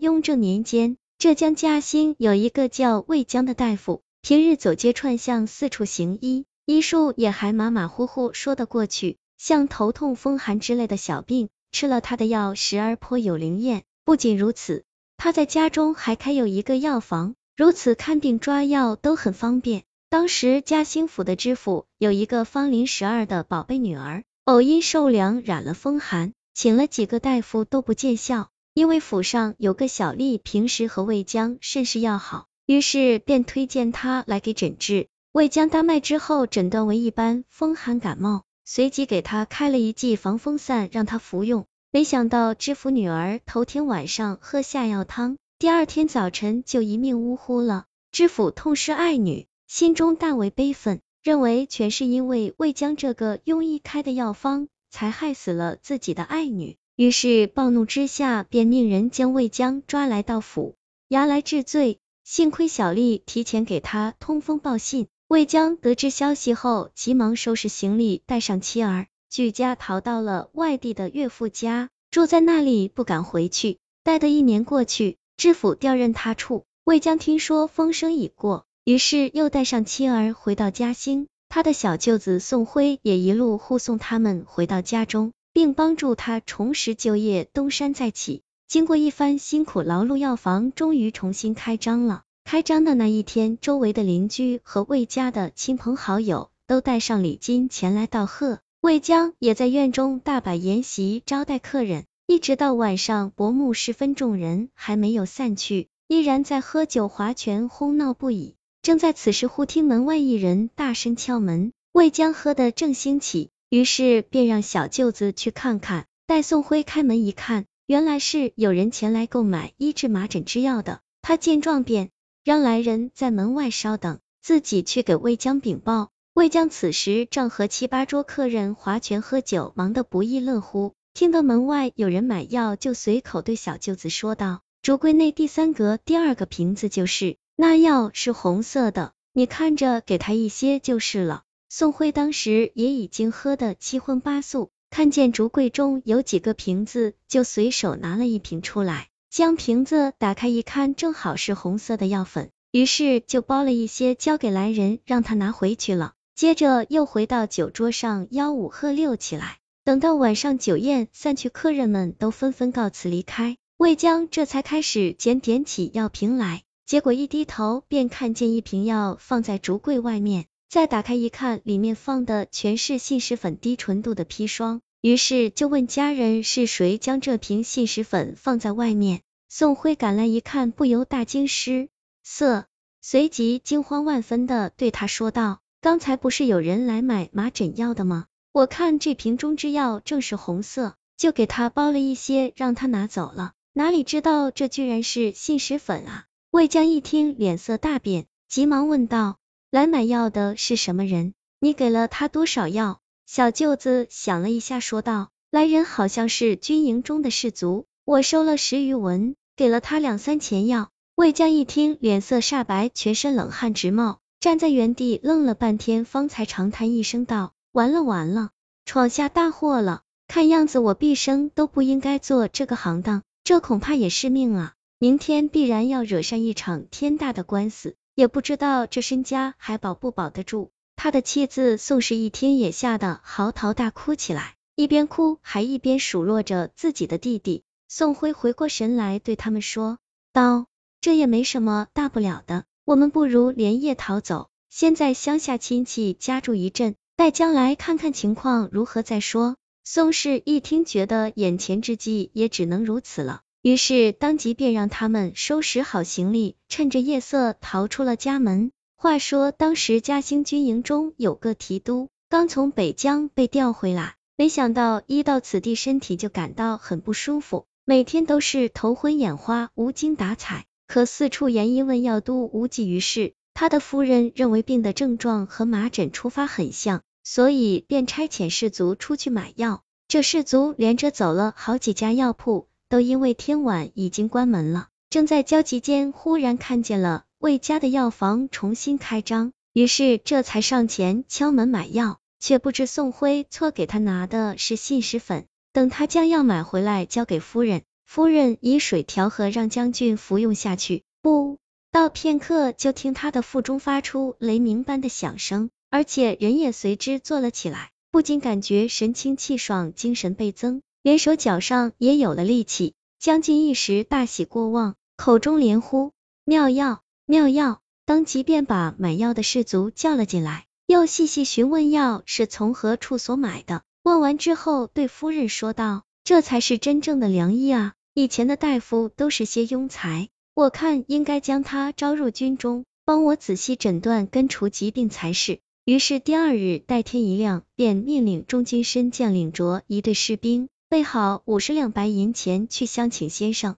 雍正年间，浙江嘉兴有一个叫魏江的大夫，平日走街串巷，四处行医，医术也还马马虎虎说得过去。像头痛、风寒之类的小病，吃了他的药，时而颇有灵验。不仅如此，他在家中还开有一个药房，如此看病抓药都很方便。当时嘉兴府的知府有一个芳龄十二的宝贝女儿，偶因受凉染了风寒，请了几个大夫都不见效。因为府上有个小吏，平时和魏江甚是要好，于是便推荐他来给诊治。魏江搭脉之后，诊断为一般风寒感冒，随即给他开了一剂防风散，让他服用。没想到知府女儿头天晚上喝下药汤，第二天早晨就一命呜呼了。知府痛失爱女，心中大为悲愤，认为全是因为魏江这个庸医开的药方，才害死了自己的爱女。于是暴怒之下，便命人将魏江抓来到府衙来治罪。幸亏小丽提前给他通风报信，魏江得知消息后，急忙收拾行李，带上妻儿，举家逃到了外地的岳父家，住在那里不敢回去。待得一年过去，知府调任他处，魏江听说风声已过，于是又带上妻儿回到嘉兴。他的小舅子宋辉也一路护送他们回到家中。并帮助他重拾就业，东山再起。经过一番辛苦劳碌，药房终于重新开张了。开张的那一天，周围的邻居和魏家的亲朋好友都带上礼金前来道贺。魏江也在院中大摆筵席招待客人，一直到晚上薄暮时分，众人还没有散去，依然在喝酒划拳，哄闹不已。正在此时，忽听门外一人大声敲门，魏江喝得正兴起。于是便让小舅子去看看。待宋辉开门一看，原来是有人前来购买医治麻疹之药的。他见状便让来人在门外稍等，自己去给魏江禀报。魏江此时正和七八桌客人划拳喝酒，忙得不亦乐乎。听得门外有人买药，就随口对小舅子说道：“竹柜内第三格第二个瓶子就是，那药是红色的，你看着给他一些就是了。”宋辉当时也已经喝得七荤八素，看见竹柜中有几个瓶子，就随手拿了一瓶出来，将瓶子打开一看，正好是红色的药粉，于是就包了一些交给来人，让他拿回去了。接着又回到酒桌上吆五喝六起来。等到晚上酒宴散去，客人们都纷纷告辞离开，魏江这才开始检点起药瓶来，结果一低头便看见一瓶药放在竹柜外面。再打开一看，里面放的全是信使粉低纯度的砒霜，于是就问家人是谁将这瓶信使粉放在外面。宋辉赶来一看，不由大惊失色，随即惊慌万分的对他说道：“刚才不是有人来买麻疹药的吗？我看这瓶中之药正是红色，就给他包了一些，让他拿走了。哪里知道这居然是信使粉啊！”魏江一听，脸色大变，急忙问道。来买药的是什么人？你给了他多少药？小舅子想了一下，说道：来人好像是军营中的士卒，我收了十余文，给了他两三钱药。魏江一听，脸色煞白，全身冷汗直冒，站在原地愣了半天，方才长叹一声道：完了完了，闯下大祸了！看样子我毕生都不应该做这个行当，这恐怕也是命啊！明天必然要惹上一场天大的官司。也不知道这身家还保不保得住。他的妻子宋氏一听也吓得嚎啕大哭起来，一边哭还一边数落着自己的弟弟。宋辉回过神来对他们说道：“这也没什么大不了的，我们不如连夜逃走，先在乡下亲戚家住一阵，待将来看看情况如何再说。”宋氏一听，觉得眼前之计也只能如此了。于是当即便让他们收拾好行李，趁着夜色逃出了家门。话说当时嘉兴军营中有个提督，刚从北疆被调回来，没想到一到此地，身体就感到很不舒服，每天都是头昏眼花、无精打采。可四处研医问药都无济于事。他的夫人认为病的症状和麻疹出发很像，所以便差遣士卒出去买药。这士卒连着走了好几家药铺。都因为天晚已经关门了，正在焦急间，忽然看见了魏家的药房重新开张，于是这才上前敲门买药，却不知宋辉错给他拿的是信使粉。等他将药买回来交给夫人，夫人以水调和，让将军服用下去。不到片刻，就听他的腹中发出雷鸣般的响声，而且人也随之坐了起来，不禁感觉神清气爽，精神倍增，连手脚上也有了力气。将军一时大喜过望，口中连呼妙药妙药，当即便把买药的士卒叫了进来，又细细询问药是从何处所买的。问完之后，对夫人说道：“这才是真正的良医啊！以前的大夫都是些庸才，我看应该将他招入军中，帮我仔细诊断根除疾病才是。”于是第二日待天一亮，便命令中军身将领着一队士兵，备好五十两白银钱去相请先生。